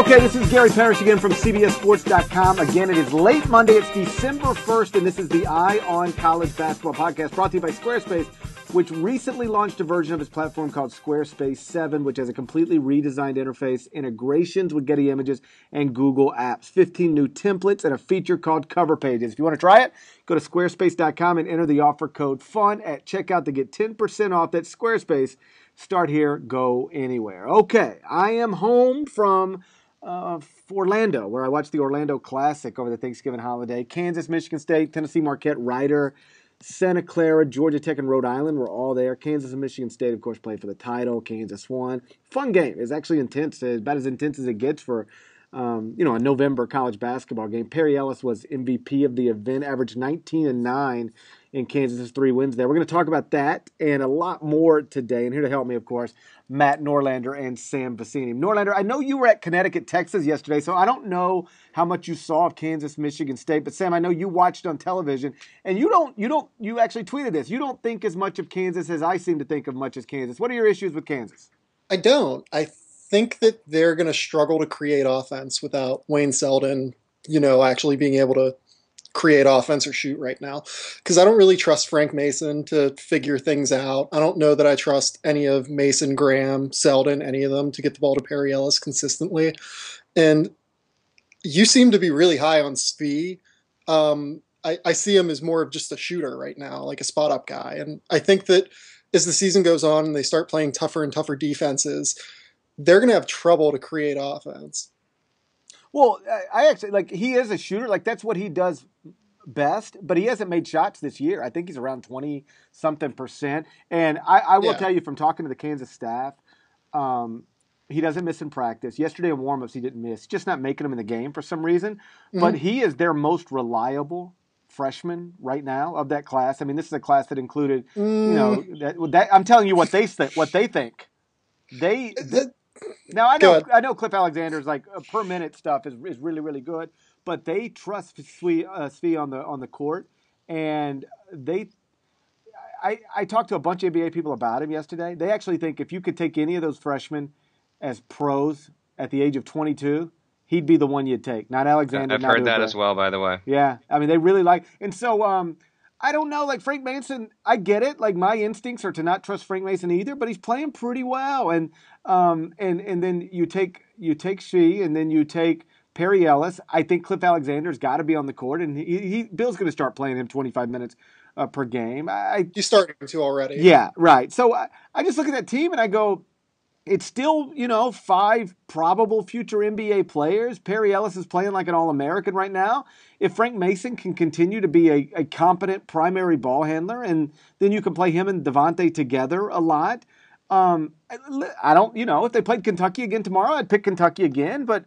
Okay, this is Gary Parrish again from CBSSports.com. Again, it is late Monday. It's December 1st, and this is the Eye on College Basketball podcast brought to you by Squarespace, which recently launched a version of its platform called Squarespace 7, which has a completely redesigned interface, integrations with Getty Images and Google Apps, 15 new templates, and a feature called Cover Pages. If you want to try it, go to squarespace.com and enter the offer code FUN at checkout to get 10% off. That's Squarespace. Start here, go anywhere. Okay, I am home from uh, Orlando, where I watched the Orlando Classic over the Thanksgiving holiday. Kansas, Michigan State, Tennessee Marquette, Rider, Santa Clara, Georgia Tech, and Rhode Island were all there. Kansas and Michigan State, of course, played for the title. Kansas won. Fun game. It's actually intense, about as intense as it gets for um, you know, a November college basketball game. Perry Ellis was MVP of the event, averaged 19 and 9 in Kansas's three wins there. We're going to talk about that and a lot more today. And here to help me, of course, Matt Norlander and Sam Vecenie. Norlander, I know you were at Connecticut, Texas yesterday, so I don't know how much you saw of Kansas, Michigan State, but Sam, I know you watched on television, and you don't, you don't, you actually tweeted this. You don't think as much of Kansas as I seem to think of much as Kansas. What are your issues with Kansas? I don't. I think that they're going to struggle to create offense without Wayne Selden, you know, actually being able to create offense or shoot right now because I don't really trust Frank Mason to figure things out. I don't know that I trust any of Mason, Graham, Selden, any of them to get the ball to Perry Ellis consistently. And you seem to be really high on Svi. Um, I, I see him as more of just a shooter right now, like a spot up guy. And I think that as the season goes on and they start playing tougher and tougher defenses, they're going to have trouble to create offense. Well, I actually like he is a shooter. Like that's what he does best, but he hasn't made shots this year. I think he's around 20 something percent. And I, I will yeah. tell you from talking to the Kansas staff, um, he doesn't miss in practice. Yesterday in warmups, he didn't miss. Just not making them in the game for some reason. Mm-hmm. But he is their most reliable freshman right now of that class. I mean, this is a class that included, mm. you know, mm. that, that, I'm telling you what they th- what they think. They now I know I know Cliff Alexander's like uh, per minute stuff is is really really good, but they trust Svi, uh, Svi on the on the court, and they. I, I talked to a bunch of NBA people about him yesterday. They actually think if you could take any of those freshmen as pros at the age of 22, he'd be the one you'd take. Not Alexander. I've not heard that as well, by the way. Yeah, I mean they really like, and so um, I don't know. Like Frank Mason, I get it. Like my instincts are to not trust Frank Mason either, but he's playing pretty well. And um, and and then you take you take Svi, and then you take Perry Ellis. I think Cliff Alexander's got to be on the court, and he, he Bill's going to start playing him 25 minutes uh, per game. I, you starting to already. Yeah, right. So I, I just look at that team and I go, it's still, you know, five probable future NBA players. Perry Ellis is playing like an All American right now. If Frank Mason can continue to be a, a competent primary ball handler, and then you can play him and Devonte together a lot. Um, I don't, you know, if they played Kentucky again tomorrow, I'd pick Kentucky again. But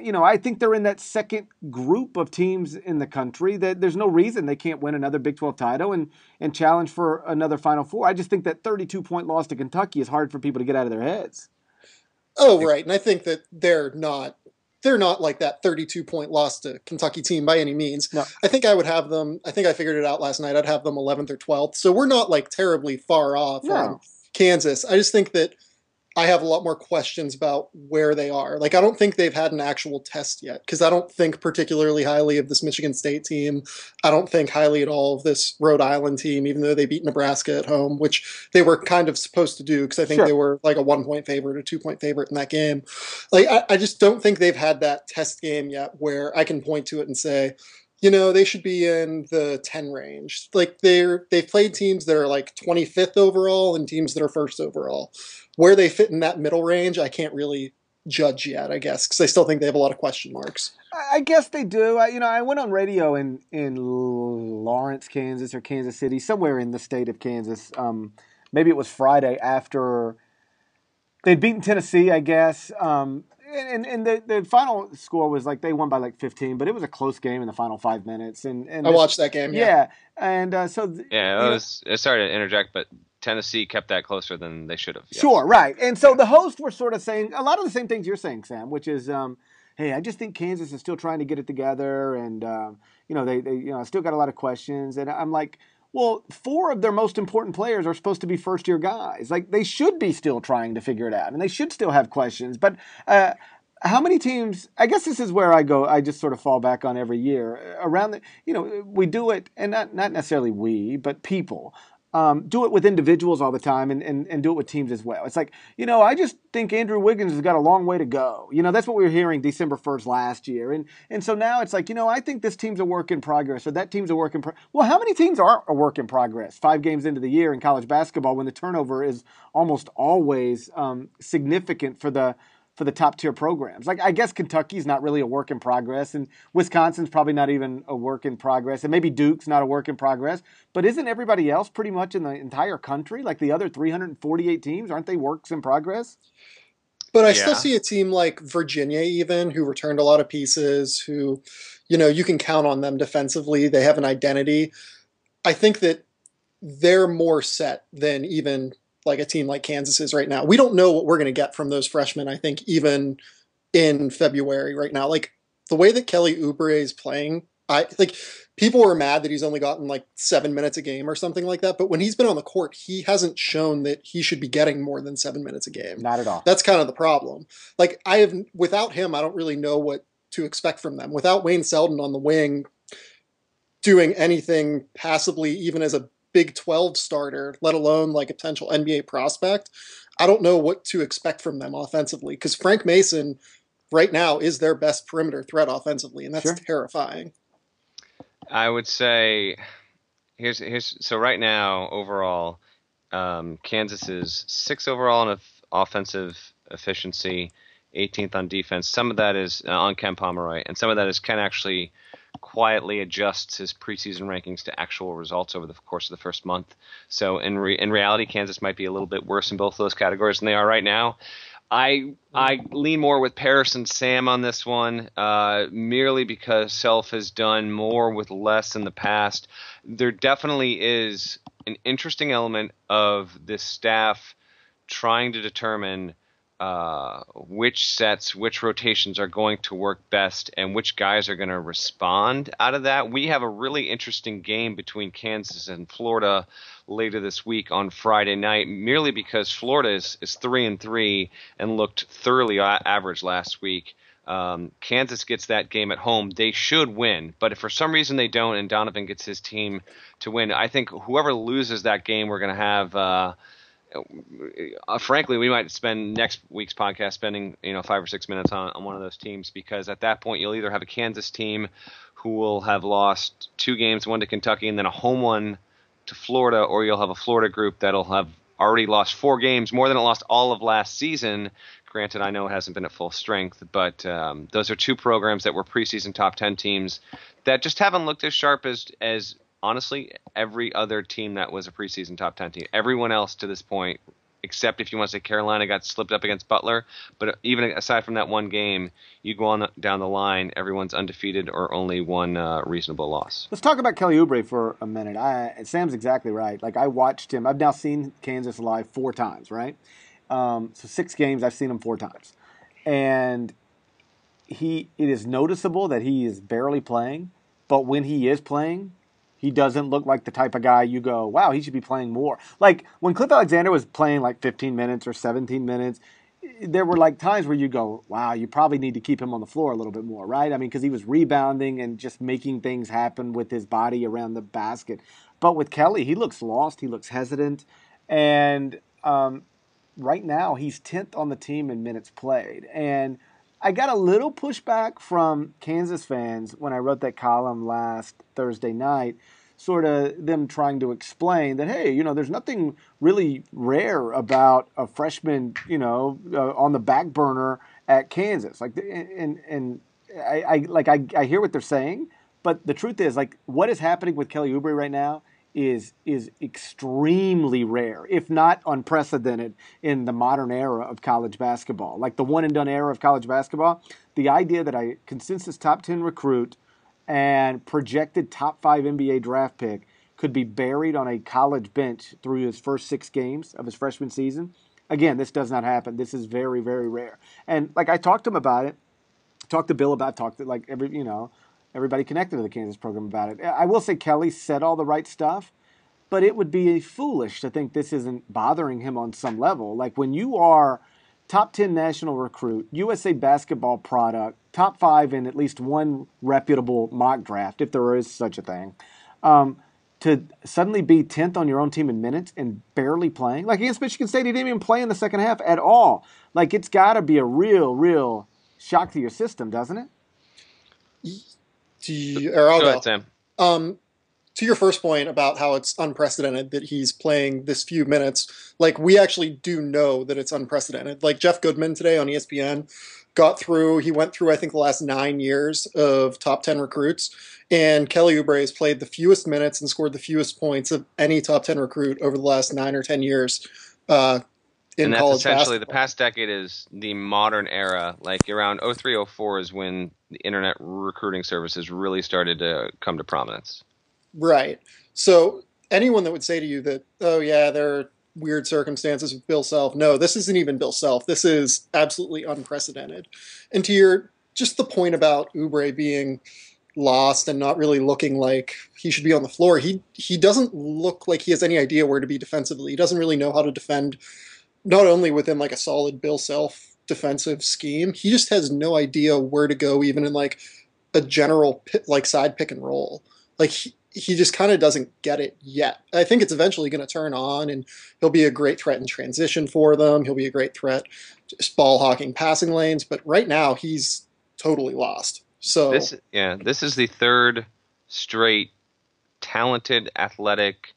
you know, I think they're in that second group of teams in the country that there's no reason they can't win another Big 12 title and, and challenge for another Final Four. I just think that 32 point loss to Kentucky is hard for people to get out of their heads. Oh, right. And I think that they're not they're not like that 32 point loss to Kentucky team by any means. No. I think I would have them. I think I figured it out last night. I'd have them 11th or 12th. So we're not like terribly far off no. on Kansas. I just think that I have a lot more questions about where they are. Like, I don't think they've had an actual test yet because I don't think particularly highly of this Michigan State team. I don't think highly at all of this Rhode Island team, even though they beat Nebraska at home, which they were kind of supposed to do because I think sure. they were like a one point favorite or two point favorite in that game. Like, I, I just don't think they've had that test game yet where I can point to it and say, you know they should be in the 10 range like they're they've played teams that are like 25th overall and teams that are first overall where they fit in that middle range, I can't really judge yet, I guess, because I still think they have a lot of question marks. I guess they do. I, you know, I went on radio in in Lawrence, Kansas, or Kansas City, somewhere in the state of Kansas. Um, maybe it was Friday after they'd beaten Tennessee, I guess. Um, and, and the, the final score was like they won by like 15, but it was a close game in the final five minutes. And, and I watched that game. Yeah, yeah. and uh, so th- yeah, it was. Sorry to interject, but Tennessee kept that closer than they should have. Yes. Sure, right. And so the hosts were sort of saying a lot of the same things you're saying, Sam, which is, um, hey, I just think Kansas is still trying to get it together, and um, you know they, they you know still got a lot of questions, and I'm like. Well, four of their most important players are supposed to be first year guys. Like they should be still trying to figure it out, and they should still have questions. But uh, how many teams? I guess this is where I go. I just sort of fall back on every year around the. You know, we do it, and not not necessarily we, but people um, do it with individuals all the time and, and, and do it with teams as well. It's like, you know, I just think Andrew Wiggins has got a long way to go. You know, that's what we were hearing December 1st last year. And and so now it's like, you know, I think this team's a work in progress or that team's a work in progress. Well, how many teams are a work in progress five games into the year in college basketball when the turnover is almost always um, significant for the for the top tier programs. Like I guess Kentucky's not really a work in progress, and Wisconsin's probably not even a work in progress, and maybe Duke's not a work in progress. But isn't everybody else pretty much in the entire country, like the other 348 teams, aren't they works in progress? But I yeah. still see a team like Virginia, even who returned a lot of pieces, who, you know, you can count on them defensively. They have an identity. I think that they're more set than even like a team like Kansas is right now. We don't know what we're going to get from those freshmen, I think, even in February right now. Like the way that Kelly Oubre is playing, I like people were mad that he's only gotten like seven minutes a game or something like that. But when he's been on the court, he hasn't shown that he should be getting more than seven minutes a game. Not at all. That's kind of the problem. Like I have without him, I don't really know what to expect from them. Without Wayne Selden on the wing doing anything passably, even as a Big 12 starter, let alone like a potential NBA prospect, I don't know what to expect from them offensively because Frank Mason right now is their best perimeter threat offensively, and that's sure. terrifying. I would say here's here's so right now overall, um, Kansas is six overall in offensive efficiency, 18th on defense. Some of that is uh, on Ken Pomeroy, and some of that is Ken actually quietly adjusts his preseason rankings to actual results over the course of the first month. So in re- in reality, Kansas might be a little bit worse in both those categories than they are right now. I I lean more with Parrish and Sam on this one, uh, merely because Self has done more with less in the past. There definitely is an interesting element of this staff trying to determine uh, which sets, which rotations are going to work best, and which guys are going to respond out of that. We have a really interesting game between Kansas and Florida later this week on Friday night, merely because Florida is, is three and three and looked thoroughly average last week. Um, Kansas gets that game at home, they should win. But if for some reason they don't, and Donovan gets his team to win, I think whoever loses that game, we're going to have. Uh, uh, frankly, we might spend next week's podcast spending you know five or six minutes on, on one of those teams because at that point you'll either have a Kansas team who will have lost two games, one to Kentucky and then a home one to Florida, or you'll have a Florida group that'll have already lost four games, more than it lost all of last season. Granted, I know it hasn't been at full strength, but um, those are two programs that were preseason top ten teams that just haven't looked as sharp as as honestly every other team that was a preseason top 10 team. Everyone else to this point, except if you want to say Carolina got slipped up against Butler, but even aside from that one game, you go on down the line, everyone's undefeated or only one uh, reasonable loss. Let's talk about Kelly Oubre for a minute. I, Sam's exactly right. Like I watched him. I've now seen Kansas live four times, right? Um, so six games, I've seen him four times, and he it is noticeable that he is barely playing, but when he is playing, he doesn't look like the type of guy you go, wow, he should be playing more. Like when Cliff Alexander was playing like 15 minutes or 17 minutes, there were like times where you go, wow, you probably need to keep him on the floor a little bit more, right? I mean, because he was rebounding and just making things happen with his body around the basket. But with Kelly, he looks lost, he looks hesitant, and um, right now he's 10th on the team in minutes played. And I got a little pushback from Kansas fans when I wrote that column last Thursday night, sort of them trying to explain that, hey, you know, there's nothing really rare about a freshman, you know, uh, on the back burner at Kansas. Like, and, and I, I like, I, I hear what they're saying, but the truth is, like, what is happening with Kelly Oubre right now is is extremely rare, if not unprecedented, in the modern era of college basketball. Like the one and done era of college basketball, the idea that a consensus top ten recruit and projected top five NBA draft pick could be buried on a college bench through his first six games of his freshman season. Again, this does not happen. This is very, very rare. And like I talked to him about it, talked to Bill about, talked to like every, you know, everybody connected to the Kansas program about it. I will say Kelly said all the right stuff, but it would be foolish to think this isn't bothering him on some level. Like when you are top 10 national recruit, USA basketball product, top five in at least one reputable mock draft, if there is such a thing, um, to suddenly be 10th on your own team in minutes and barely playing. Like against Michigan State, he didn't even play in the second half at all. Like it's got to be a real, real shock to your system, doesn't it? To you, or I'll go. Ahead, Sam. Um, to your first point about how it's unprecedented that he's playing this few minutes, like we actually do know that it's unprecedented. Like Jeff Goodman today on ESPN got through, he went through, I think, the last nine years of top 10 recruits. And Kelly Oubre has played the fewest minutes and scored the fewest points of any top 10 recruit over the last nine or 10 years. Uh, and that's essentially basketball. the past decade is the modern era. Like around 03, 04 is when the internet recruiting services really started to come to prominence. Right. So anyone that would say to you that, oh yeah, there are weird circumstances with Bill Self, no, this isn't even Bill Self. This is absolutely unprecedented. And to your just the point about Oubre being lost and not really looking like he should be on the floor, he he doesn't look like he has any idea where to be defensively. He doesn't really know how to defend not only within like a solid Bill Self defensive scheme, he just has no idea where to go even in like a general pit, like side pick and roll. Like he, he just kind of doesn't get it yet. I think it's eventually going to turn on, and he'll be a great threat in transition for them. He'll be a great threat just ball hawking passing lanes, but right now he's totally lost. So this, yeah, this is the third straight talented, athletic,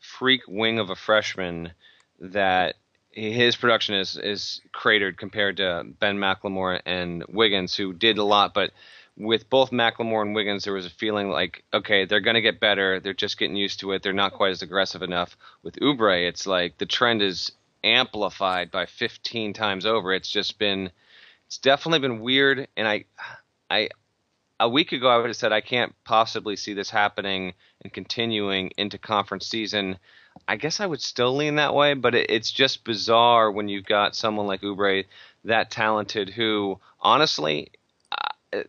freak wing of a freshman that his production is is cratered compared to Ben McLemore and Wiggins, who did a lot, but with both McLemore and Wiggins, there was a feeling like, okay, they're going to get better. They're just getting used to it. They're not quite as aggressive enough. With Oubre, it's like the trend is amplified by 15 times over. It's just been, it's definitely been weird. And I, I, a week ago, I would have said I can't possibly see this happening and continuing into conference season. I guess I would still lean that way, but it, it's just bizarre when you've got someone like Oubre that talented who, honestly,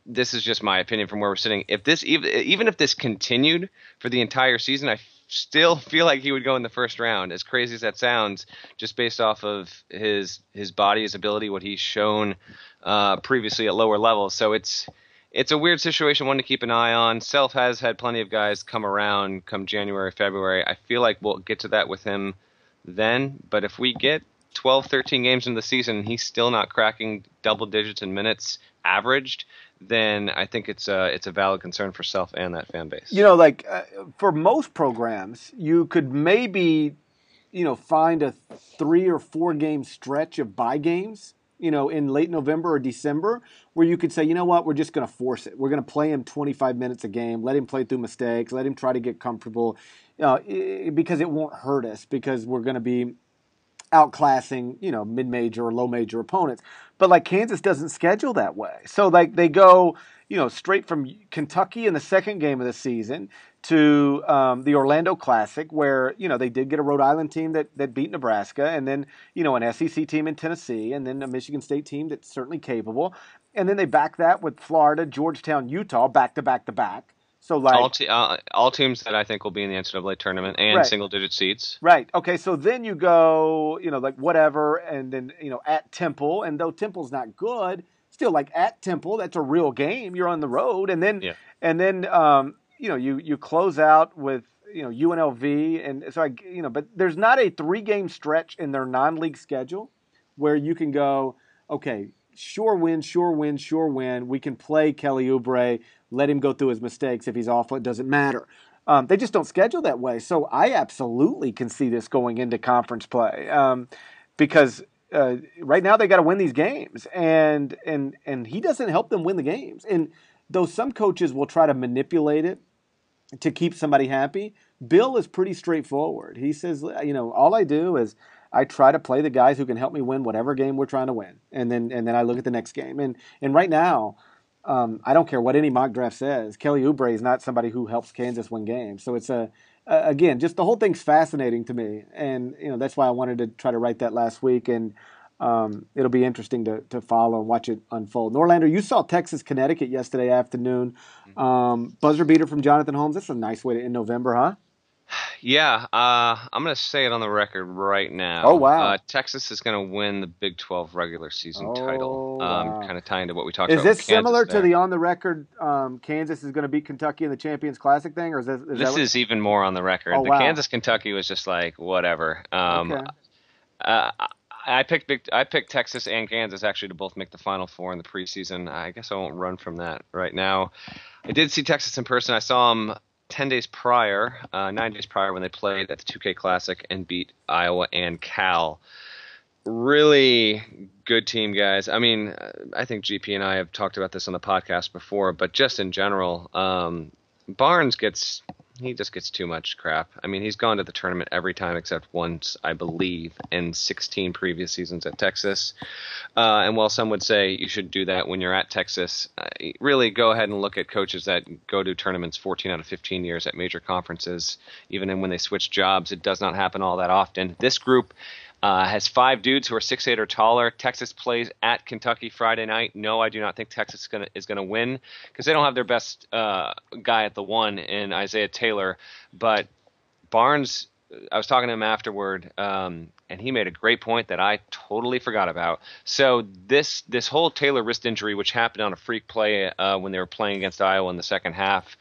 this is just my opinion from where we're sitting. If this even even if this continued for the entire season, I still feel like he would go in the first round. As crazy as that sounds, just based off of his his body, his ability, what he's shown uh, previously at lower levels. So it's it's a weird situation, one to keep an eye on. Self has had plenty of guys come around come January, February. I feel like we'll get to that with him then. But if we get 12, 13 games in the season, he's still not cracking double digits in minutes averaged then I think it's a it's a valid concern for self and that fan base. You know, like uh, for most programs, you could maybe you know find a three or four game stretch of buy games. You know, in late November or December, where you could say, you know what, we're just going to force it. We're going to play him 25 minutes a game, let him play through mistakes, let him try to get comfortable, uh, because it won't hurt us because we're going to be outclassing, you know, mid major or low major opponents. But like Kansas doesn't schedule that way. So like they go, you know, straight from Kentucky in the second game of the season to um, the Orlando Classic, where you know they did get a Rhode Island team that that beat Nebraska, and then you know an SEC team in Tennessee, and then a Michigan State team that's certainly capable, and then they back that with Florida, Georgetown, Utah, back to back to back. So like all, te- uh, all teams that I think will be in the NCAA tournament and right. single digit seats. Right. Okay. So then you go, you know, like whatever, and then you know at Temple, and though Temple's not good, still like at Temple, that's a real game. You're on the road, and then yeah. and then um, you know you you close out with you know UNLV, and so I you know, but there's not a three game stretch in their non league schedule where you can go, okay, sure win, sure win, sure win. We can play Kelly Oubre let him go through his mistakes. If he's awful, it doesn't matter. Um, they just don't schedule that way. So I absolutely can see this going into conference play um, because uh, right now they got to win these games, and and and he doesn't help them win the games. And though some coaches will try to manipulate it to keep somebody happy, Bill is pretty straightforward. He says, you know, all I do is I try to play the guys who can help me win whatever game we're trying to win, and then and then I look at the next game. And and right now, um, I don't care what any mock draft says. Kelly Oubre is not somebody who helps Kansas win games. So it's a, a, again, just the whole thing's fascinating to me, and you know that's why I wanted to try to write that last week, and um, it'll be interesting to to follow and watch it unfold. Norlander, you saw Texas Connecticut yesterday afternoon, mm-hmm. um, buzzer beater from Jonathan Holmes. That's a nice way to end November, huh? Yeah, uh, I'm going to say it on the record right now. Oh wow! Uh, Texas is going to win the Big 12 regular season oh, title. Um, wow. Kind of tying to what we talked is about. Is this similar there. to the on the record? Um, Kansas is going to beat Kentucky in the Champions Classic thing, or is this? Is this that is even more on the record. Oh, the wow. Kansas Kentucky was just like whatever. Um, okay. uh, I picked big, I picked Texas and Kansas actually to both make the Final Four in the preseason. I guess I won't run from that right now. I did see Texas in person. I saw them ten days prior, uh, nine days prior when they played at the 2K Classic and beat Iowa and Cal. Really good team, guys. I mean, I think GP and I have talked about this on the podcast before, but just in general, um, Barnes gets he just gets too much crap. I mean, he's gone to the tournament every time except once, I believe, in 16 previous seasons at Texas. Uh, and while some would say you should do that when you're at Texas, uh, really go ahead and look at coaches that go to tournaments 14 out of 15 years at major conferences. Even when they switch jobs, it does not happen all that often. This group uh, has five dudes who are six eight or taller. Texas plays at Kentucky Friday night. No, I do not think Texas is gonna gonna win because they don't have their best uh, guy at the one in Isaiah Taylor. But Barnes, I was talking to him afterward, um, and he made a great point that I totally forgot about. So this this whole Taylor wrist injury, which happened on a freak play uh, when they were playing against Iowa in the second half,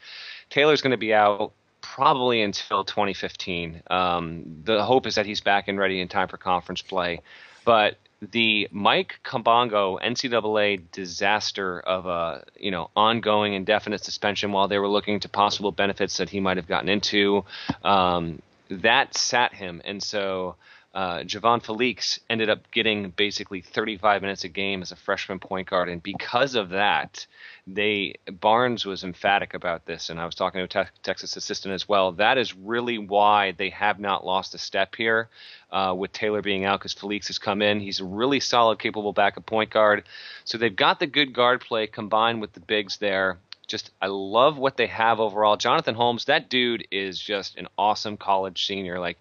Taylor's going to be out probably until 2015. Um, the hope is that he's back and ready in time for conference play. But the Myck Kabongo NCAA disaster of a you know ongoing indefinite suspension while they were looking to possible benefits that he might have gotten into, um, that sat him, and so. Uh, Javan Felix ended up getting basically 35 minutes a game as a freshman point guard, and because of that, they Barnes was emphatic about this, and I was talking to a te- Texas assistant as well. That is really why they have not lost a step here uh, with Taylor being out because Felix has come in. He's a really solid, capable backup point guard. So they've got the good guard play combined with the bigs there. Just I love what they have overall. Jonathan Holmes, that dude is just an awesome college senior. Like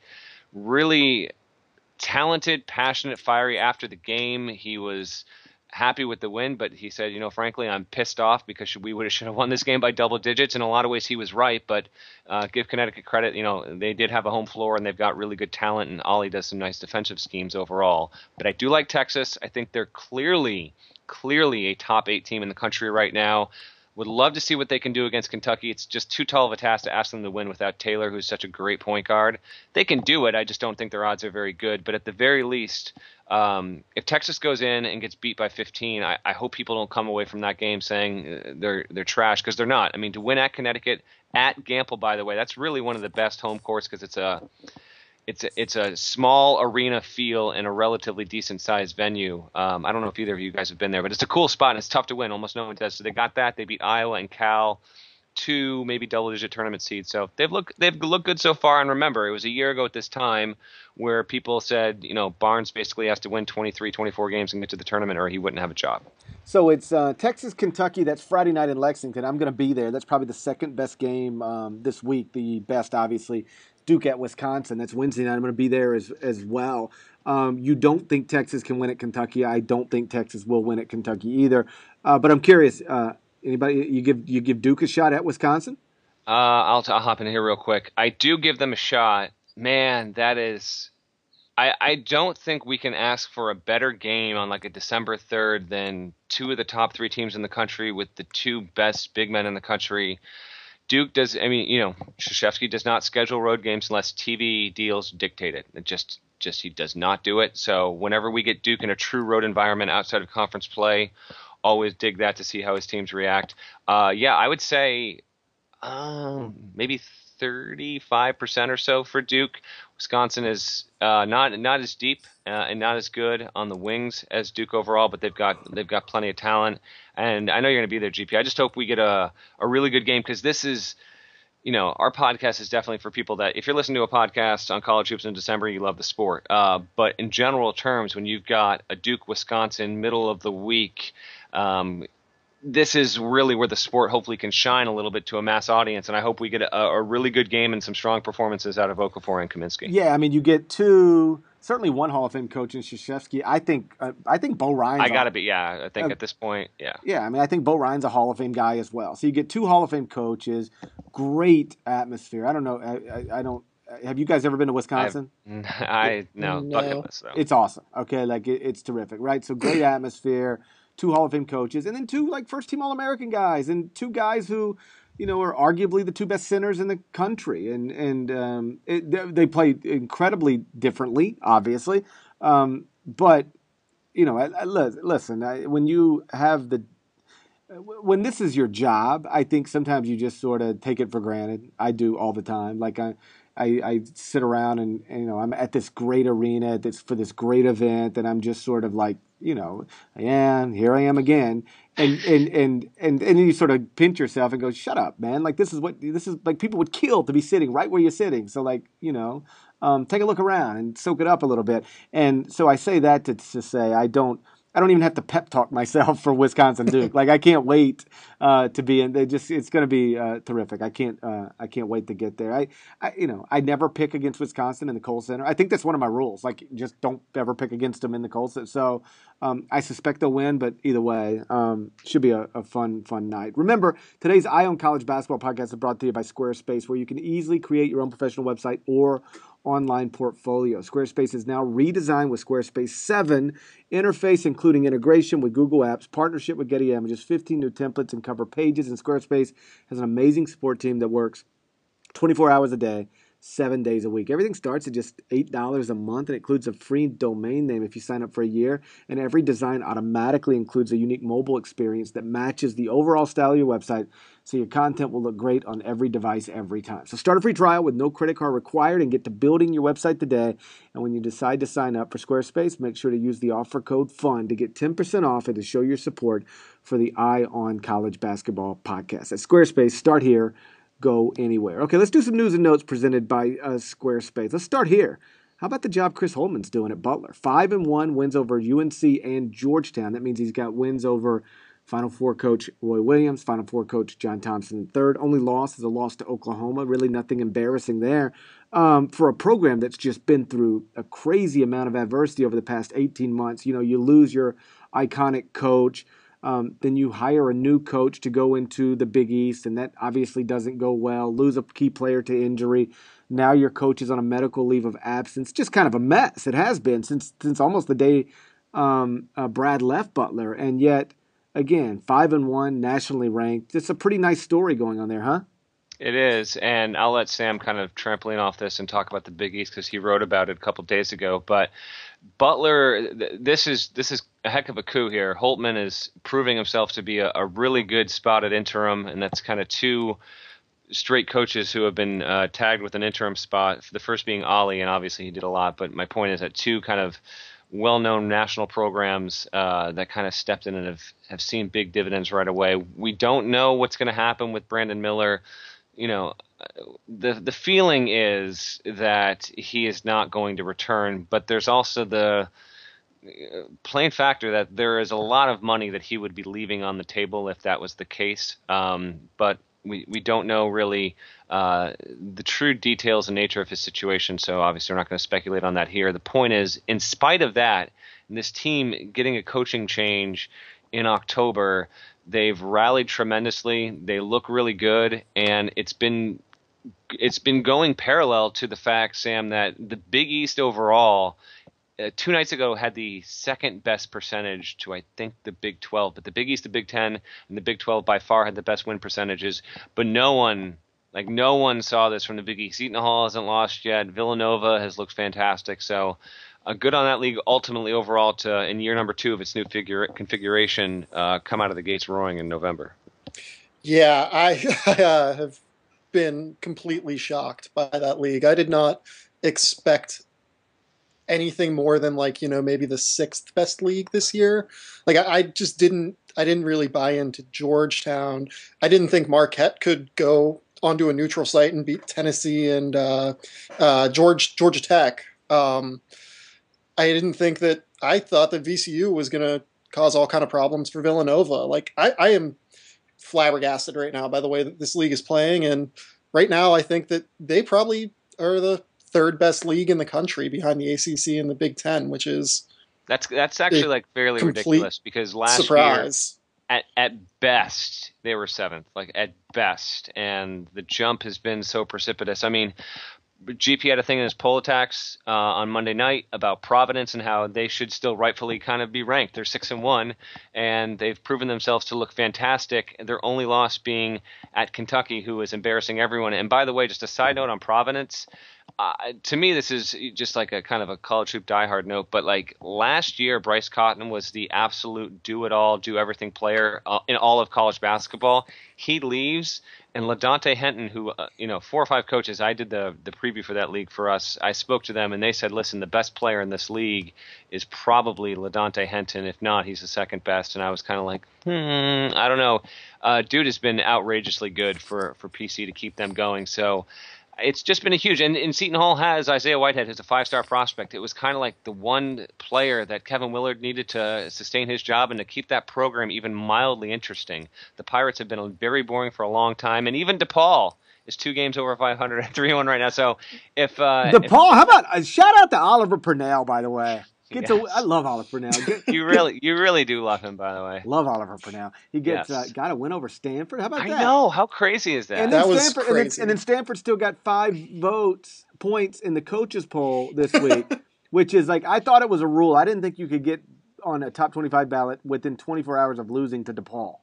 really talented, passionate, fiery after the game. He was happy with the win, but he said, you know, frankly, I'm pissed off because we would have should have won this game by double digits. In a lot of ways, he was right, but uh, give Connecticut credit. You know, they did have a home floor and they've got really good talent, and Ollie does some nice defensive schemes overall. But I do like Texas. I think they're clearly, clearly a top eight team in the country right now. Would love to see what they can do against Kentucky. It's just too tall of a task to ask them to win without Taylor, who's such a great point guard. They can do it. I just don't think their odds are very good. But at the very least, um, if Texas goes in and gets beat by 15, I, I, hope people don't come away from that game saying they're they're trash because they're not. I mean, to win at Connecticut, at Gampel, by the way, that's really one of the best home courts because it's a it's a, it's a small arena feel in a relatively decent sized venue. Um, I don't know if either of you guys have been there, but it's a cool spot and it's tough to win. Almost no one does. So they got that. They beat Iowa and Cal, two maybe double digit tournament seeds. So they've looked they've looked good so far. And remember, it was a year ago at this time where people said, you know, Barnes basically has to win 23, 24 games and get to the tournament, or he wouldn't have a job. So it's uh, Texas, Kentucky. That's Friday night in Lexington. I'm going to be there. That's probably the second best game um, this week. The best, obviously, Duke at Wisconsin. That's Wednesday night. I'm going to be there as as well. Um, you don't think Texas can win at Kentucky? I don't think Texas will win at Kentucky either. Uh, but I'm curious. Uh, anybody you give you give Duke a shot at Wisconsin? Uh, I'll, I'll hop in here real quick. I do give them a shot. Man, that is. I, I don't think we can ask for a better game on like a December 3rd than two of the top three teams in the country with the two best big men in the country. Duke does. I mean, you know, Krzyzewski does not schedule road games unless TV deals dictate it. It just, just he does not do it. So whenever we get Duke in a true road environment outside of conference play, always dig that to see how his teams react. Uh, yeah, I would say um, maybe 35% or so for Duke. Wisconsin is uh, not not as deep uh, and not as good on the wings as Duke overall, but they've got they've got plenty of talent. And I know you're going to be there, GP. I just hope we get a a really good game because this is, you know, our podcast is definitely for people that if you're listening to a podcast on college hoops in December, you love the sport. Uh, but in general terms, when you've got a Duke Wisconsin middle of the week. Um, this is really where the sport hopefully can shine a little bit to a mass audience, and I hope we get a, a really good game and some strong performances out of Okafor and Kaminsky. Yeah, I mean, you get two, certainly one Hall of Fame coach in Krzyzewski. I think, uh, I think Bo Ryan. I got to be, yeah. I think uh, at this point, yeah. Yeah, I mean, I think Bo Ryan's a Hall of Fame guy as well. So you get two Hall of Fame coaches, great atmosphere. I don't know, I, I, I don't. have you guys ever been to Wisconsin? I've, I no, no. bucket list though. It's awesome. Okay, like it, it's terrific, right? So great atmosphere, two Hall of Fame coaches, and then two like first team All American guys, and two guys who, you know, are arguably the two best centers in the country, and and um, it, they play incredibly differently, obviously, um, but you know, I, I, listen, when you have the when this is your job, I think sometimes you just sort of take it for granted. I do all the time. Like I, I, I sit around and, and, you know I'm at this great arena this for this great event, and I'm just sort of like you know, yeah, here I am again, and and and and and then you sort of pinch yourself and go, shut up, man! Like this is what this is like. People would kill to be sitting right where you're sitting. So like you know, um, take a look around and soak it up a little bit. And so I say that to, to say I don't. I don't even have to pep talk myself for Wisconsin Duke. like I can't wait uh, to be in. They just it's going to be uh, terrific. I can't uh, I can't wait to get there. I, I, you know I never pick against Wisconsin in the Kohl Center. I think that's one of my rules. Like just don't ever pick against them in the Kohl Center. So um, I suspect they'll win, but either way, um, should be a, a, fun fun night. Remember today's Eye on College Basketball podcast is brought to you by Squarespace, where you can easily create your own professional website or online portfolio. Squarespace is now redesigned with Squarespace 7 interface, including integration with Google Apps, partnership with Getty Images, 15 new templates and cover pages. And Squarespace has an amazing support team that works 24 hours a day seven days a week. Everything starts at just $8 a month and includes a free domain name if you sign up for a year. And every design automatically includes a unique mobile experience that matches the overall style of your website so your content will look great on every device every time. So start a free trial with no credit card required and get to building your website today. And when you decide to sign up for Squarespace, make sure to use the offer code FUN to get 10% off and to show your support for the Eye on College Basketball podcast. At Squarespace, start here go anywhere. Okay, let's do some news and notes presented by uh, Squarespace. Let's start here. How about the job Chris Holtmann's doing at Butler? Five and one wins over UNC and Georgetown. That means he's got wins over Final Four coach Roy Williams, Final Four coach John Thompson third. Only loss is a loss to Oklahoma. Really nothing embarrassing there um, for a program that's just been through a crazy amount of adversity over the past 18 months. You know, you lose your iconic coach. Um, then you hire a new coach to go into the Big East, and that obviously doesn't go well. Lose a key player to injury. Now your coach is on a medical leave of absence. Just kind of a mess. It has been since since almost the day um, uh, Brad left Butler, and yet again five and one, nationally ranked. It's a pretty nice story going on there, huh? It is, and I'll let Sam kind of trampoline off this and talk about the Big East because he wrote about it a couple days ago. But Butler, this is this is a heck of a coup here. Holtmann is proving himself to be a, a really good spot at interim, and that's kind of two straight coaches who have been uh, tagged with an interim spot. The first being Ollie, and obviously he did a lot. But my point is that two kind of well-known national programs uh, that kind of stepped in and have, have seen big dividends right away. We don't know what's going to happen with Brandon Miller you know, the the feeling is that he is not going to return, but there's also the plain factor that there is a lot of money that he would be leaving on the table if that was the case. Um, but we, we don't know really uh, the true details and nature of his situation, so obviously we're not going to speculate on that here. The point is, in spite of that, this team getting a coaching change in October, They've rallied tremendously. They look really good, and it's been it's been going parallel to the fact, Sam, that the Big East overall uh, two nights ago had the second best percentage to I think the Big 12, but the Big East, the Big 10, and the Big 12 by far had the best win percentages. But no one, like no one, saw this from the Big East. Seton Hall hasn't lost yet. Villanova has looked fantastic. So uh, good on that league ultimately overall to in year number two of its new figure configuration uh, come out of the gates roaring in November. Yeah, I, I uh, have been completely shocked by that league. I did not expect anything more than like you know maybe the sixth best league this year. Like I, I just didn't I didn't really buy into Georgetown. I didn't think Marquette could go onto a neutral site and beat Tennessee and uh, uh, George Georgia Tech. Um, I didn't think that I thought that VCU was going to cause all kind of problems for Villanova. Like I, I am flabbergasted right now by the way that this league is playing, and right now I think that they probably are the third best league in the country behind the ACC and the Big Ten, which is that's that's actually like fairly ridiculous because last surprise. year at at best they were seventh, like at best, and the jump has been so precipitous. I mean, GP had a thing in his poll attacks uh, on Monday night about Providence and how they should still rightfully kind of be ranked. They're six and one, and they've proven themselves to look fantastic. Their only loss being at Kentucky, who is embarrassing everyone. And by the way, just a side note on Providence. To me, this is just like a kind of a college hoop diehard note, but like last year, Bryce Cotton was the absolute do it all, do everything player uh, in all of college basketball. He leaves, and LaDontae Henton, who uh, you know, four or five coaches, I did the the preview for that league for us. I spoke to them, and they said, "Listen, the best player in this league is probably LaDontae Henton. If not, he's the second best." And I was kind of like, hmm, I don't know. Uh, dude has been outrageously good for for PC to keep them going. So it's just been a huge and, and Seton Hall has Isaiah Whitehead as a five star prospect. It was kind of like the one player that Kevin Willard needed to sustain his job and to keep that program even mildly interesting. The Pirates have been very boring for a long time, and even DePaul is two games over 500 at 3 1 right now. So if uh, DePaul, if, how about uh, shout out to Oliver Purnell by the way. Gets yes. a, I love Oliver Purnell. You really, you really do love him, by the way. Love Oliver Purnell. He gets yes. uh, got a win over Stanford. How about I that? I know. How crazy is that? And that was Stanford, crazy. And then, and then Stanford still got five votes points in the coaches poll this week, which is like I thought it was a rule. I didn't think you could get on a top twenty-five ballot within twenty-four hours of losing to DePaul.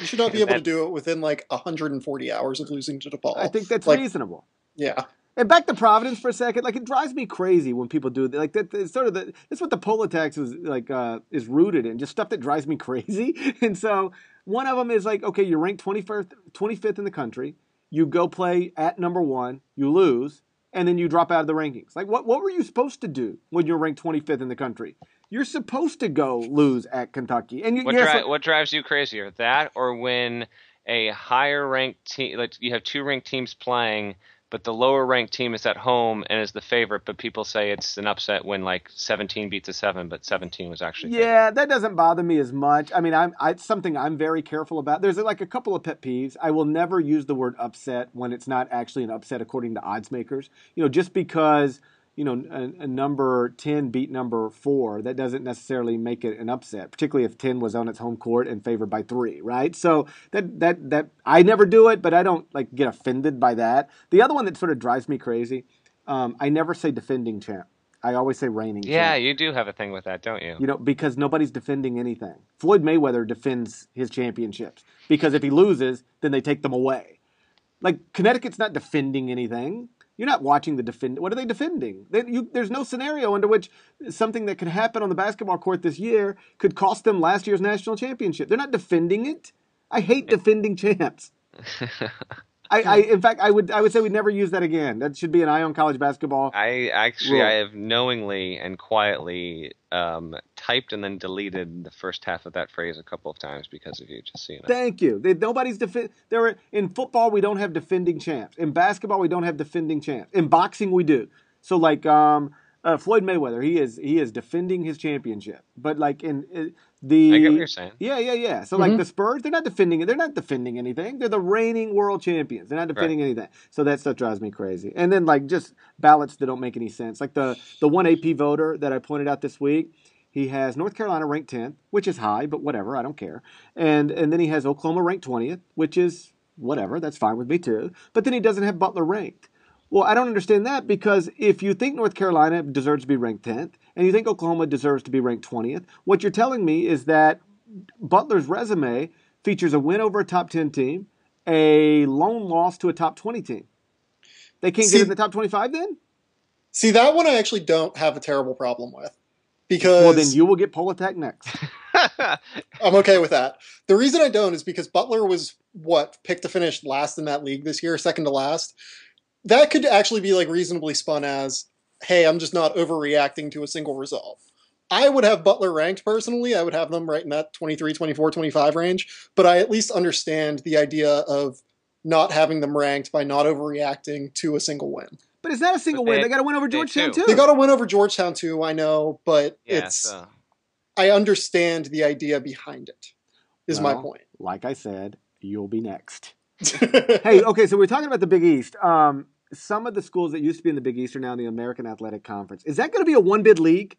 You should not be able to do it within like 140 hours of losing to DePaul. I think that's like, reasonable. Yeah. And back to Providence for a second, like it drives me crazy when people do like that. It's sort of the that's what the poll attacks is like uh, is rooted in, just stuff that drives me crazy. And so one of them is like, okay, you're ranked 21st, 25th in the country. You go play at number one, you lose, and then you drop out of the rankings. Like what what were you supposed to do when you're ranked 25th in the country? You're supposed to go lose at Kentucky. And you, what, dri- what drives you crazier, that or when a higher ranked team, like you have two ranked teams playing but the lower ranked team is at home and is the favorite. But people say it's an upset when like 17 beats a seven, but 17 was actually. Yeah, favorite. that doesn't bother me as much. I mean, I'm I, it's something I'm very careful about. There's like a couple of pet peeves. I will never use the word upset when it's not actually an upset according to odds makers. You know, just because you know, a, a, number 10 beat number 4, that doesn't necessarily make it an upset, particularly if 10 was on its home court and favored by 3, right? So that that that I never do it, but I don't like get offended by that. The other one that sort of drives me crazy, um, I never say defending champ. I always say reigning. Yeah, champ. you do have a thing with that, don't you? You know, because nobody's defending anything. Floyd Mayweather defends his championships because if he loses, then they take them away. Like Connecticut's not defending anything. You're not watching the defend. What are they defending? They, you, there's no scenario under which something that could happen on the basketball court this year could cost them last year's national championship. They're not defending it. I hate defending champs. I, I, in fact, I would, I would say we'd never use that again. That should be an eye on college basketball. I actually, rule. I have knowingly and quietly um, typed and then deleted the first half of that phrase a couple of times because of you. Just seeing it. Thank you. They, nobody's defend. There are, in football, we don't have defending champs. In basketball, we don't have defending champs. In boxing, we do. So, like, um, uh, Floyd Mayweather, he is he is defending his championship. But like in uh, the I get what you're saying. Yeah, yeah, yeah. So mm-hmm. like the Spurs, they're not defending it. They're not defending anything. They're the reigning world champions. They're not defending right. anything. So that stuff drives me crazy. And then like just ballots that don't make any sense. Like the the one AP voter that I pointed out this week. He has North Carolina ranked 10th, which is high, but whatever, I don't care. And and then he has Oklahoma ranked 20th, which is whatever, that's fine with me too. But then he doesn't have Butler ranked. Well, I don't understand that because if you think North Carolina deserves to be ranked 10th and you think Oklahoma deserves to be ranked 20th, what you're telling me is that Butler's resume features a win over a top 10 team, a lone loss to a top 20 team. They can't see, get in the top 25 then? See, that one I actually don't have a terrible problem with. Because Well, then you will get Attack next. I'm okay with that. The reason I don't is because Butler was what picked to finish last in that league this year, second to last that could actually be like reasonably spun as, hey, I'm just not overreacting to a single result. I would have Butler ranked personally. I would have them right in that 23, 24, 25 range, but I at least understand the idea of not having them ranked by not overreacting to a single win. But it's not a single they, win. They got to win over Georgetown too. They got to win over Georgetown too. I know, but yeah, it's. So. I understand the idea behind it. Is well, my point. Like I said, you'll be next. hey, okay, so we're talking about the Big East. Um, some of the schools that used to be in the Big East are now in the American Athletic Conference. Is that going to be a one bid league?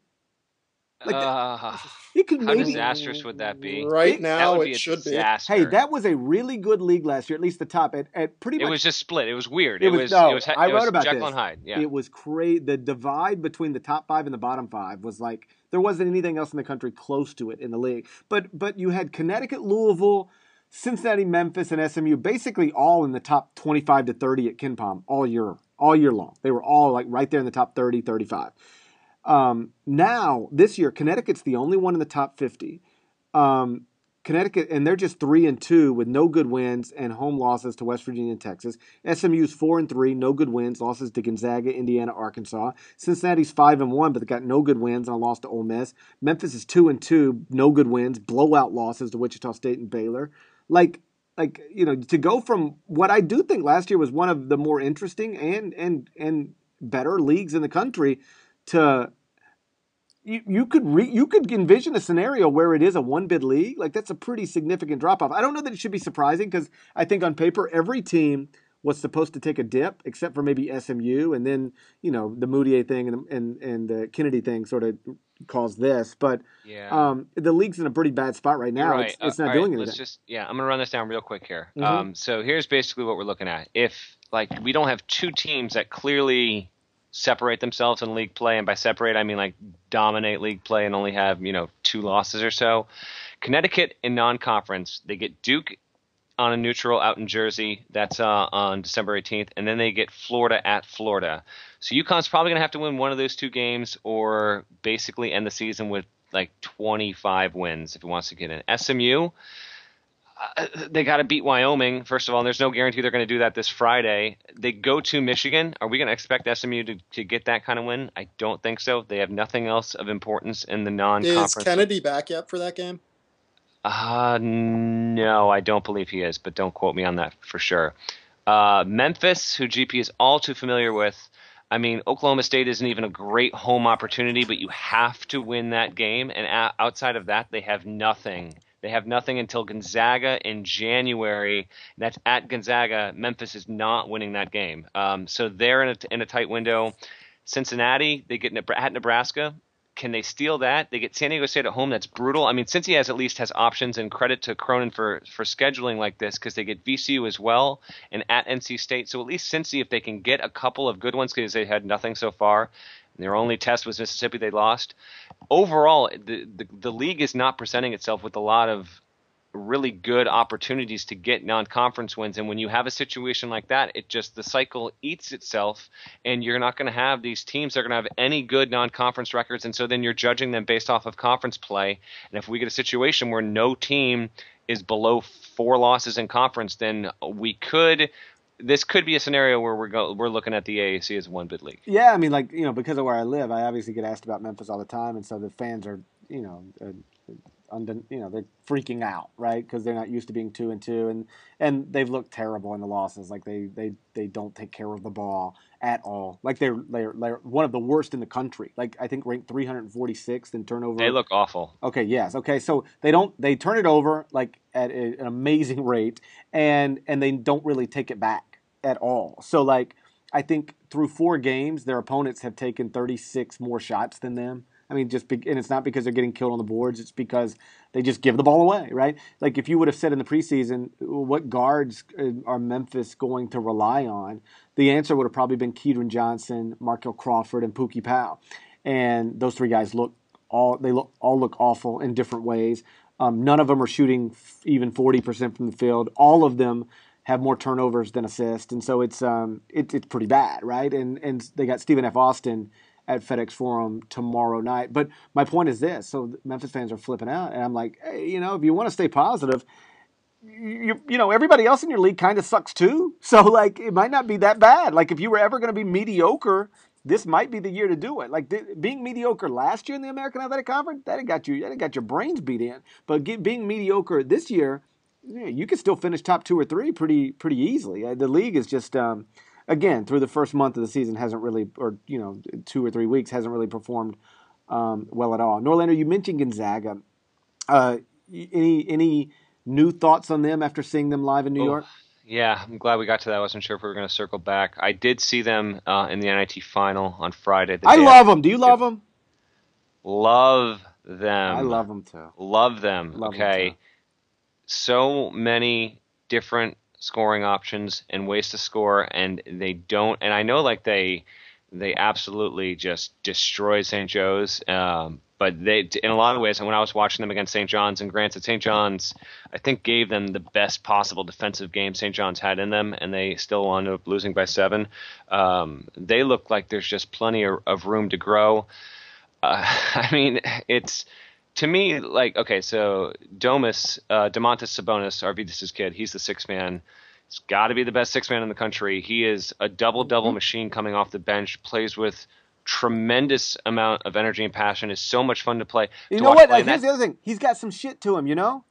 Like uh, it could how maybe, disastrous would that be? Right now, it should disaster. be. Hey, that was a really good league last year, at least the top. At, at pretty much, it was just split. It was weird. It, it was, was no. It was, I wrote about Jekyll this. Hyde. Yeah, it was crazy. The divide between the top five and the bottom five was like there wasn't anything else in the country close to it in the league. But but you had Connecticut, Louisville. Cincinnati, Memphis, and SMU basically all in the top 25 to 30 at KenPom all year, all year long. They were all like right there in the top 30, 35. Um, now, this year, Connecticut's the only one in the top 50. Um, Connecticut, and they're just three and two with no good wins and home losses to West Virginia and Texas. SMU's four and three, no good wins, losses to Gonzaga, Indiana, Arkansas. Cincinnati's five and one, but they got no good wins and a loss to Ole Miss. Memphis is two and two, no good wins, blowout losses to Wichita State and Baylor like like you know to go from what I do think last year was one of the more interesting and and and better leagues in the country to you, you could re, you could envision a scenario where it is a one bid league like that's a pretty significant drop off. I don't know that it should be surprising because I think on paper every team was supposed to take a dip, except for maybe SMU, and then you know the Mudiay thing and and and the Kennedy thing sort of caused this. But yeah. um, the league's in a pretty bad spot right now. Right. It's, it's uh, not doing right, anything. Let's just yeah, I'm gonna run this down real quick here. Mm-hmm. Um, so here's basically what we're looking at. If like we don't have two teams that clearly separate themselves in league play, and by separate I mean like dominate league play and only have you know two losses or so. Connecticut in non-conference, they get Duke on a neutral out in Jersey. That's uh, on December 18th, and then they get Florida at Florida. So UConn's probably going to have to win one of those two games, or basically end the season with like 25 wins if he wants to get in. SMU. Uh, they got to beat Wyoming first of all. And there's no guarantee they're going to do that this Friday. They go to Michigan. Are we going to expect SMU to, to get that kind of win? I don't think so. They have nothing else of importance in the non-conference. Is Kennedy back yet for that game? Uh, no, I don't believe he is, but don't quote me on that for sure. Uh, Memphis, who GP is all too familiar with. I mean, Oklahoma State isn't even a great home opportunity, but you have to win that game. And a- outside of that, they have nothing. They have nothing until Gonzaga in January. That's at Gonzaga. Memphis is not winning that game. Um, so they're in a, in a tight window. Cincinnati, they get at Nebraska. Can they steal that? They get San Diego State at home. That's brutal. I mean, Cincy has at least has options, and credit to Cronin for for scheduling like this because they get VCU as well and at NC State. So at least Cincy, if they can get a couple of good ones because they had nothing so far, their only test was Mississippi. They lost. Overall, the, the, the league is not presenting itself with a lot of really good opportunities to get non-conference wins. And when you have a situation like that it just the cycle eats itself and you're not going to have these teams that are going to have any good non-conference records. And so then you're judging them based off of conference play. And if we get a situation where no team is below four losses in conference then we could this could be a scenario where we're go, we're looking at the AAC as one bid league. Yeah, I mean, like you know, because of where I live, I obviously get asked about Memphis all the time, and so the fans are, you know, uh, you know they're freaking out, right? Because they're not used to being two and two, and and they've looked terrible in the losses. Like they they they don't take care of the ball at all. Like they're they're, they're one of the worst in the country. Like I think ranked 346th in turnover. They look awful. Okay, yes, okay. So they don't they turn it over like at a, an amazing rate, and and they don't really take it back at all. So like I think through four games, their opponents have taken 36 more shots than them. I mean, just be, and it's not because they're getting killed on the boards. It's because they just give the ball away, right? Like if you would have said in the preseason, what guards uh, are Memphis going to rely on? The answer would have probably been Kedren Johnson, Markel Crawford, and Pookie Powell, and those three guys look all they look all look awful in different ways. Um, none of them are shooting even forty percent from the field. All of them have more turnovers than assists, and so it's um, it, it's pretty bad, right? And and they got Stephen F. Austin at FedEx Forum tomorrow night. But my point is this: so Memphis fans are flipping out, and I'm like, hey, you know, if you want to stay positive, you you know, everybody else in your league kind of sucks too. So like, it might not be that bad. Like if you were ever going to be mediocre. This might be the year to do it. Like th- being mediocre last year in the American Athletic Conference, that got you, that got your brains beat in. But get, being mediocre this year, yeah, you could still finish top two or three pretty pretty easily. Uh, the league is just um, again through the first month of the season hasn't really, or you know, two or three weeks hasn't really performed um, well at all. Norlander, you mentioned Gonzaga. Uh, any any new thoughts on them after seeing them live in New oh, York? Yeah, I'm glad we got to that. I wasn't sure if we were going to circle back. I did see them uh, in the NIT final on Friday. I love them. Do you love them? Love them. I love them too. Love them. Love okay. them too. So many different scoring options and ways to score, and they don't. And I know like they they absolutely just destroy St. Joe's. Um, but they, in a lot of ways, when I was watching them against St. John's, and granted, St. John's, I think gave them the best possible defensive game St. John's had in them, and they still wound up losing by seven. Um, they look like there's just plenty of, of room to grow. Uh, I mean, it's to me like okay, so Domas, uh, Domantas Sabonis, Arvydas' kid, he's the six man. He's got to be the best six man in the country. He is a double double mm-hmm. machine coming off the bench. Plays with tremendous amount of energy and passion. Is so much fun to play. You to know what? Like, here's the other thing. He's got some shit to him. You know.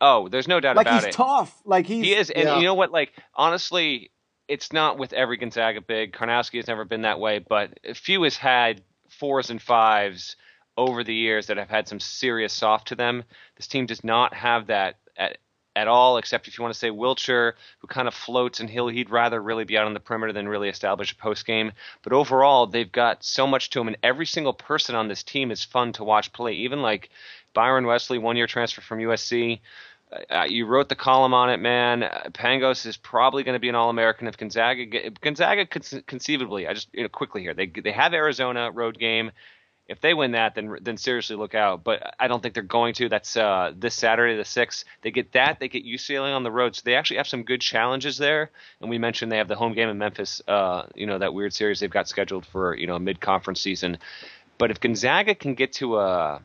Oh, there's no doubt like about it. Like he's tough. Like he's he is, and yeah. you know what? Like honestly, it's not with every Gonzaga big. Karnowski has never been that way, but Few has had fours and fives over the years that have had some serious soft to them. This team does not have that at at all, except if you want to say Wiltjer, who kind of floats and he'll he'd rather really be out on the perimeter than really establish a post game. But overall, they've got so much to them, and every single person on this team is fun to watch play. Even like Byron Wesley, one year transfer from USC. Uh, you wrote the column on it, man. Uh, Pangos is probably going to be an All-American if Gonzaga. Gonzaga conceivably, I just you know, quickly here. They they have Arizona road game if they win that, then then seriously look out. But I don't think they're going to. That's uh, this Saturday, the sixth. They get that. They get UCLA on the road, so they actually have some good challenges there. And we mentioned they have the home game in Memphis. Uh, you know that weird series they've got scheduled for you know a mid-conference season. But if Gonzaga can get to a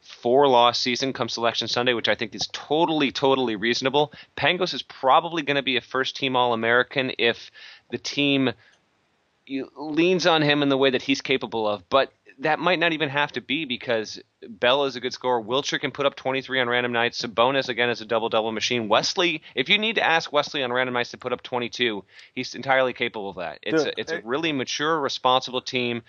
four-loss season come Selection Sunday, which I think is totally totally reasonable, Pangos is probably going to be a first-team All-American if the team leans on him in the way that he's capable of. But that might not even have to be because Bell is a good scorer. Wiltjer can put up 23 on random nights. Sabonis again is a double double machine. Wesley, if you need to ask Wesley on random nights to put up 22, he's entirely capable of that. It's a, it's a really mature, responsible team.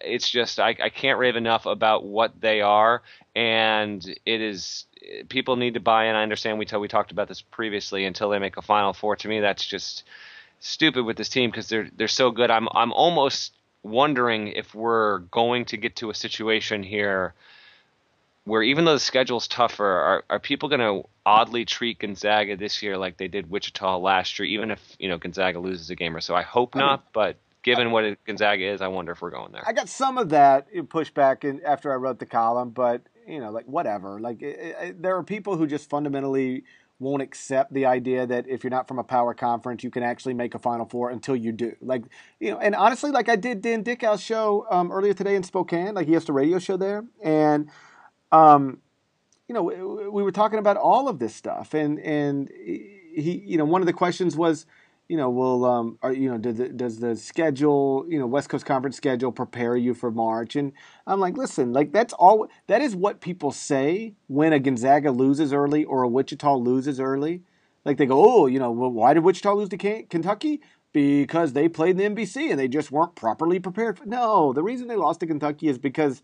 It's just I, I can't rave enough about what they are, and it is people need to buy in. I understand we t- we talked about this previously. Until they make a Final Four, to me that's just stupid with this team because they're they're so good. I'm I'm almost wondering if we're going to get to a situation here where even though the schedule's tougher, are, are people going to oddly treat Gonzaga this year like they did Wichita last year, even if you know Gonzaga loses a game or so? I hope not, but given what it, Gonzaga is, I wonder if we're going there. I got some of that pushback in, after I wrote the column, but you know, like whatever. Like it, it, there are people who just fundamentally won't accept the idea that if you're not from a power conference, you can actually make a Final Four until you do. Like, you know, and honestly, like I did Dan Dickau's show um, earlier today in Spokane, like he has a radio show there, and, um, you know, we, we were talking about all of this stuff, and and he, you know, one of the questions was you know, will um, are, you know, does the, does the schedule, you know, West Coast Conference schedule prepare you for March? And I'm like, listen, like that's all. That is what people say when a Gonzaga loses early or a Wichita loses early. Like they go, oh, you know, well, why did Wichita lose to Kentucky? Because they played in the MVC and they just weren't properly prepared. No, the reason they lost to Kentucky is because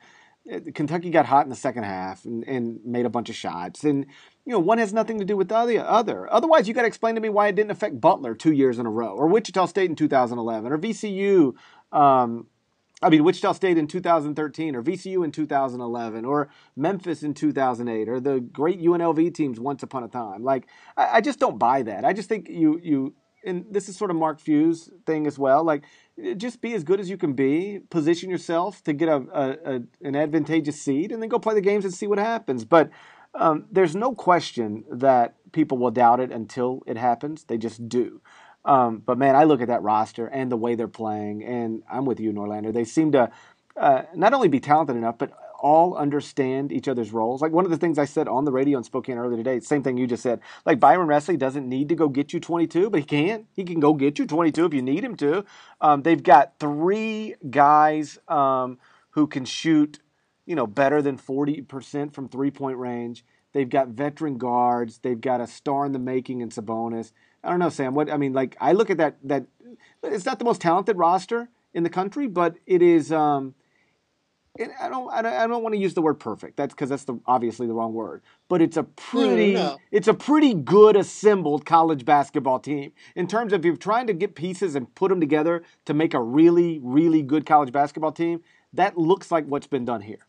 uh, Kentucky got hot in the second half and, and made a bunch of shots. And you know, one has nothing to do with the other. Otherwise, you got to explain to me why it didn't affect Butler two years in a row, or Wichita State in 2011, or VCU. Um, I mean, Wichita State in 2013, or VCU in 2011, or Memphis in 2008, or the great UNLV teams once upon a time. Like, I, I just don't buy that. I just think you you and this is sort of Mark Few's thing as well. Like, just be as good as you can be, position yourself to get a, a, a, an advantageous seed, and then go play the games and see what happens. But um, there's no question that people will doubt it until it happens. They just do. Um, but man, I look at that roster and the way they're playing, and I'm with you, Norlander. They seem to uh, not only be talented enough, but all understand each other's roles. Like one of the things I said on the radio in Spokane earlier today, same thing you just said. Like Byron Wesley doesn't need to go get you 22, but he can. He can go get you 22 if you need him to. Um, they've got three guys um, who can shoot you know, better than 40% from three point range. They've got veteran guards. They've got a star in the making in Sabonis. I don't know, Sam. What I mean, like, I look at that. That it's not the most talented roster in the country, but it is. Um, it, I don't. I don't, I don't want to use the word perfect. That's because that's the obviously the wrong word. But it's a pretty. No. It's a pretty good assembled college basketball team in terms of if you're trying to get pieces and put them together to make a really, really good college basketball team. That looks like what's been done here.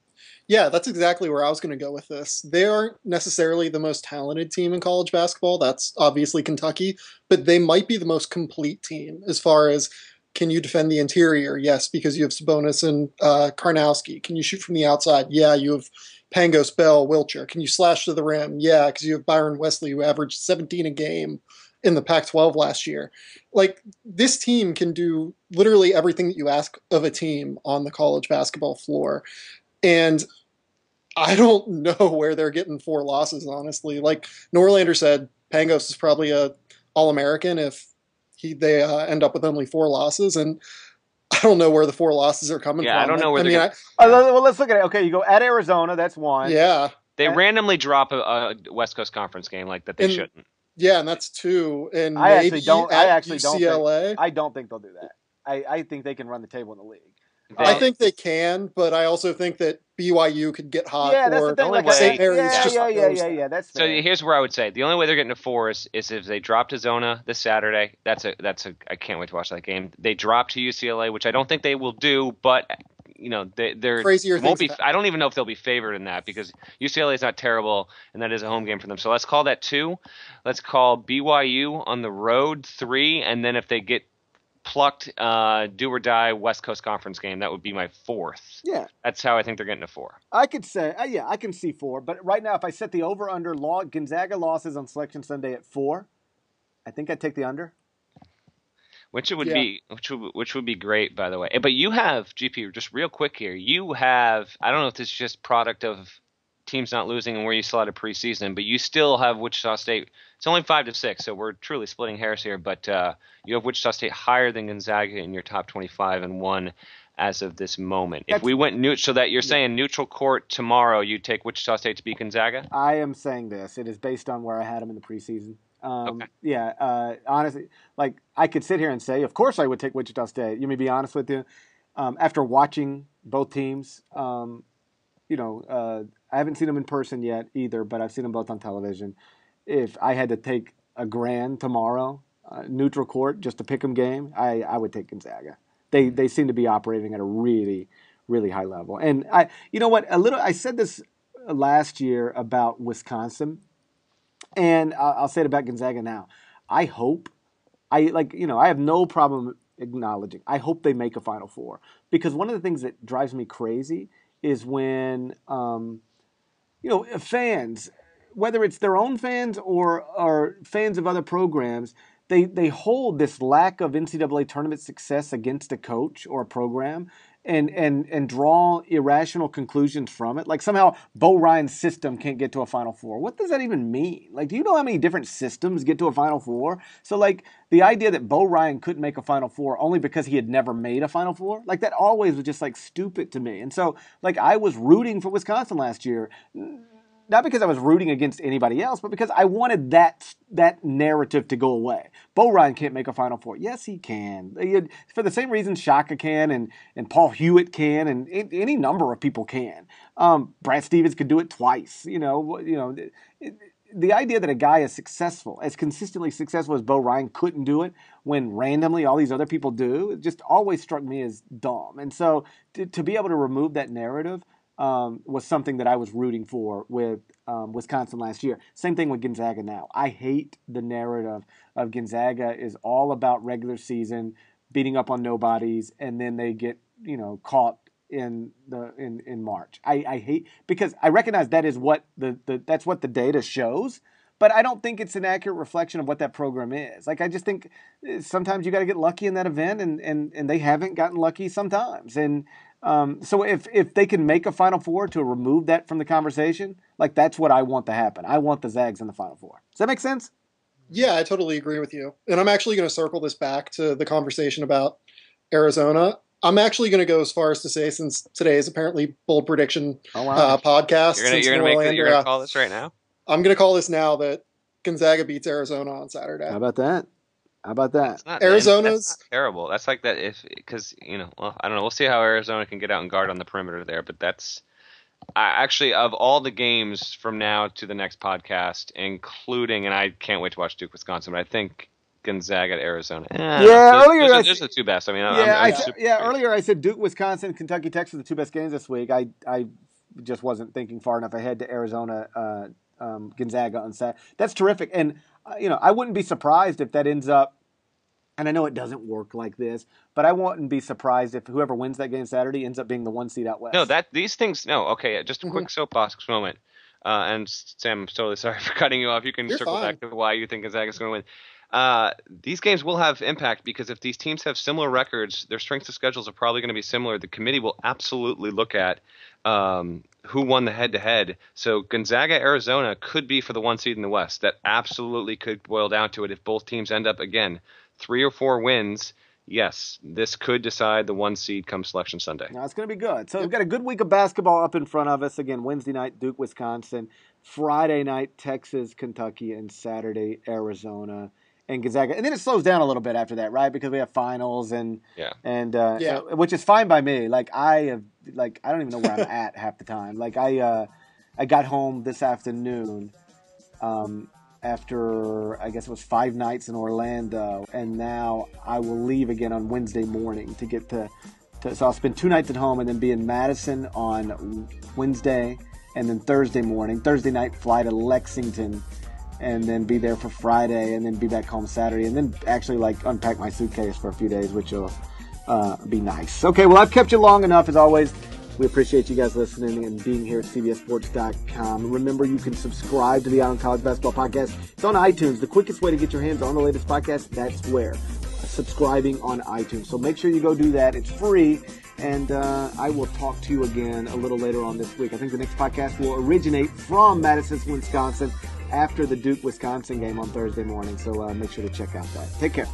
Yeah, that's exactly where I was going to go with this. They aren't necessarily the most talented team in college basketball. That's obviously Kentucky, but they might be the most complete team as far as can you defend the interior? Yes, because you have Sabonis and uh, Karnowski. Can you shoot from the outside? Yeah, you have Pangos, Bell, Wiltjer. Can you slash to the rim? Yeah, because you have Byron Wesley, who averaged 17 a game in the Pac 12 last year. Like, this team can do literally everything that you ask of a team on the college basketball floor. And I don't know where they're getting four losses, honestly. Like Norlander said, Pangos is probably a All American if he they uh, end up with only four losses, and I don't know where the four losses are coming Yeah, from. I don't know where I they're mean, gonna- I- well, let's look at it. Okay, you go at Arizona. That's one. yeah, They Okay. randomly drop a, a West Coast Conference game like that they And- shouldn't. yeah, and that's two. And I actually don't- I at actually don't think- I don't think they'll do that. I, I think they can run the table in the league. I think they can, but I also think that BYU could get hot. yeah, that's the thing. only Like, way- St. Mary's yeah, just yeah, yeah, knows yeah, yeah. That's So here's where I would say the only way they're getting to four is, is if they drop to Zona this Saturday. That's a that's a I can't wait to watch that game. They drop to UCLA, which I don't think they will do, but you know they, they're Crazier won't things be. I don't even know if they'll be favored in that because UCLA is not terrible, and that is a home game for them. So let's call that two. Let's call BYU on the road three, and then if they get plucked, uh, do or die West Coast Conference game, that would be my fourth. yeah, That's how I think they're getting to four. I could say, uh, yeah, I can see four. But right now, if I set the over under law, Gonzaga losses on Selection Sunday at four, I think I'd take the under. Which it would Yeah. be, which would, which would be great, by the way. But you have GP just real quick here. You have, I don't know if this is just product of teams not losing and where you still had a preseason, but you still have Wichita State. It's only five to six, so we're truly splitting hairs here. But uh, you have Wichita State higher than Gonzaga in your top twenty-five and one as of this moment. If we went neutral, so that you're saying neutral court tomorrow, you take Wichita State to beat Gonzaga. I am saying this. It is based on where I had them in the preseason. Um, Okay. Yeah, uh, honestly, like I could sit here and say, of course I would take Wichita State. You may be honest with you. Um, after watching both teams, um, you know, uh, I haven't seen them in person yet either, but I've seen them both on television. If I had to take a grand tomorrow, uh, neutral court, just a pick 'em game, I, I would take Gonzaga. They they seem to be operating at a really really high level. And I, you know what, a little. I said this last year about Wisconsin, and I'll, I'll say it about Gonzaga now. I hope, I like, you know, I have no problem acknowledging. I hope they make a Final Four because one of the things that drives me crazy is when, um, you know, uh, fans, whether it's their own fans or or fans of other programs, they they hold this lack of NCAA tournament success against a coach or a program. And, and and draw irrational conclusions from it. Like somehow Bo Ryan's system can't get to a Final Four. What does that even mean? Like, do you know how many different systems get to a Final Four? So like the idea that Bo Ryan couldn't make a Final Four only because he had never made a Final Four, like that always was just like stupid to me. And so like I was rooting for Wisconsin last year not because I was rooting against anybody else, but because I wanted that that narrative to go away. Bo Ryan can't make a Final Four. Yes, he can. For the same reason Shaka can, and and Paul Hewitt can, and any number of people can. Um, Brad Stevens could do it twice. You know, you know. the idea that a guy as successful, as consistently successful as Bo Ryan couldn't do it when randomly all these other people do, it just always struck me as dumb. And so to, to be able to remove that narrative um, was something that I was rooting for with um, Wisconsin last year. Same thing with Gonzaga now. I hate the narrative of Gonzaga is all about regular season, beating up on nobodies, and then they get you know caught in the in in March. I, I hate because I recognize that is what the, the that's what the data shows. But I don't think it's an accurate reflection of what that program is. Like I just think eh, sometimes you got to get lucky in that event, and, and, and they haven't gotten lucky sometimes. And um, so if if they can make a Final Four to remove that from the conversation, like that's what I want to happen. I want the Zags in the Final Four. Does that make sense? Yeah, I totally agree with you. And I'm actually going to circle this back to the conversation about Arizona. I'm actually going to go as far as to say, since today is apparently bold prediction Oh uh, podcast, You're gonna, since you're gonna make, Norlander, you're gonna uh, call this right now. I'm going to call this now that Gonzaga beats Arizona on Saturday. How about that? How about that? Not, Arizona's- that's not terrible. That's like that if because you know, well, I don't know. We'll see how Arizona can get out and guard on the perimeter there, but that's I actually of all the games from now to the next podcast, including and I can't wait to watch Duke Wisconsin, but I think Gonzaga at Arizona. Eh, Yeah, those, earlier those, I are, those are the two best. I mean, I'm- yeah, I'm I, super- yeah. Earlier I said Duke, Wisconsin, Kentucky, Texas, the two best games this week. I I just wasn't thinking far enough ahead to Arizona uh, um, Gonzaga on Saturday. That's terrific, and you know I wouldn't be surprised if that ends up. And I know it doesn't work like this, but I wouldn't be surprised if whoever wins that game Saturday ends up being the one seed out west. No, that these things. No, okay. Just a quick mm-hmm. soapbox moment. Uh, and Sam, I'm totally sorry for cutting you off. You can You're circle fine. back to why you think Gonzaga's going to win. Uh, these games will have impact because if these teams have similar records, their strengths of schedules are probably going to be similar. The committee will absolutely look at um, who won the head to head. So Gonzaga, Arizona could be for the one seed in the West. That absolutely could boil down to it if both teams end up again three or four wins. Yes, this could decide the one seed come Selection Sunday. Now it's going to be good. So we've got a good week of basketball up in front of us. Again, Wednesday night, Duke, Wisconsin. Friday night, Texas, Kentucky, and Saturday, Arizona and Gonzaga, and then it slows down a little bit after that, right? Because we have finals and yeah, and uh, yeah, which is fine by me. Like I have, like I don't even know where I'm at half the time. Like I, uh, I got home this afternoon, um, after I guess it was five nights in Orlando, and now I will leave again on Wednesday morning to get to. to so I'll spend two nights at home and then be in Madison on Wednesday, and then Thursday morning, Thursday night fly to Lexington and then be there for Friday, and then be back home Saturday, and then actually like unpack my suitcase for a few days, which will uh, be nice. Okay, well I've kept you long enough as always. We appreciate you guys listening and being here at CBSSports.com. Remember, you can subscribe to the Eye on College Basketball Podcast. It's on iTunes. The quickest way to get your hands on the latest podcast, that's where. Subscribing on iTunes. So make sure you go do that. It's free. And uh, I will talk to you again a little later on this week. I think the next podcast will originate from Madison, Wisconsin after the Duke Wisconsin game on Thursday morning. So uh, make sure to check out that. Take care.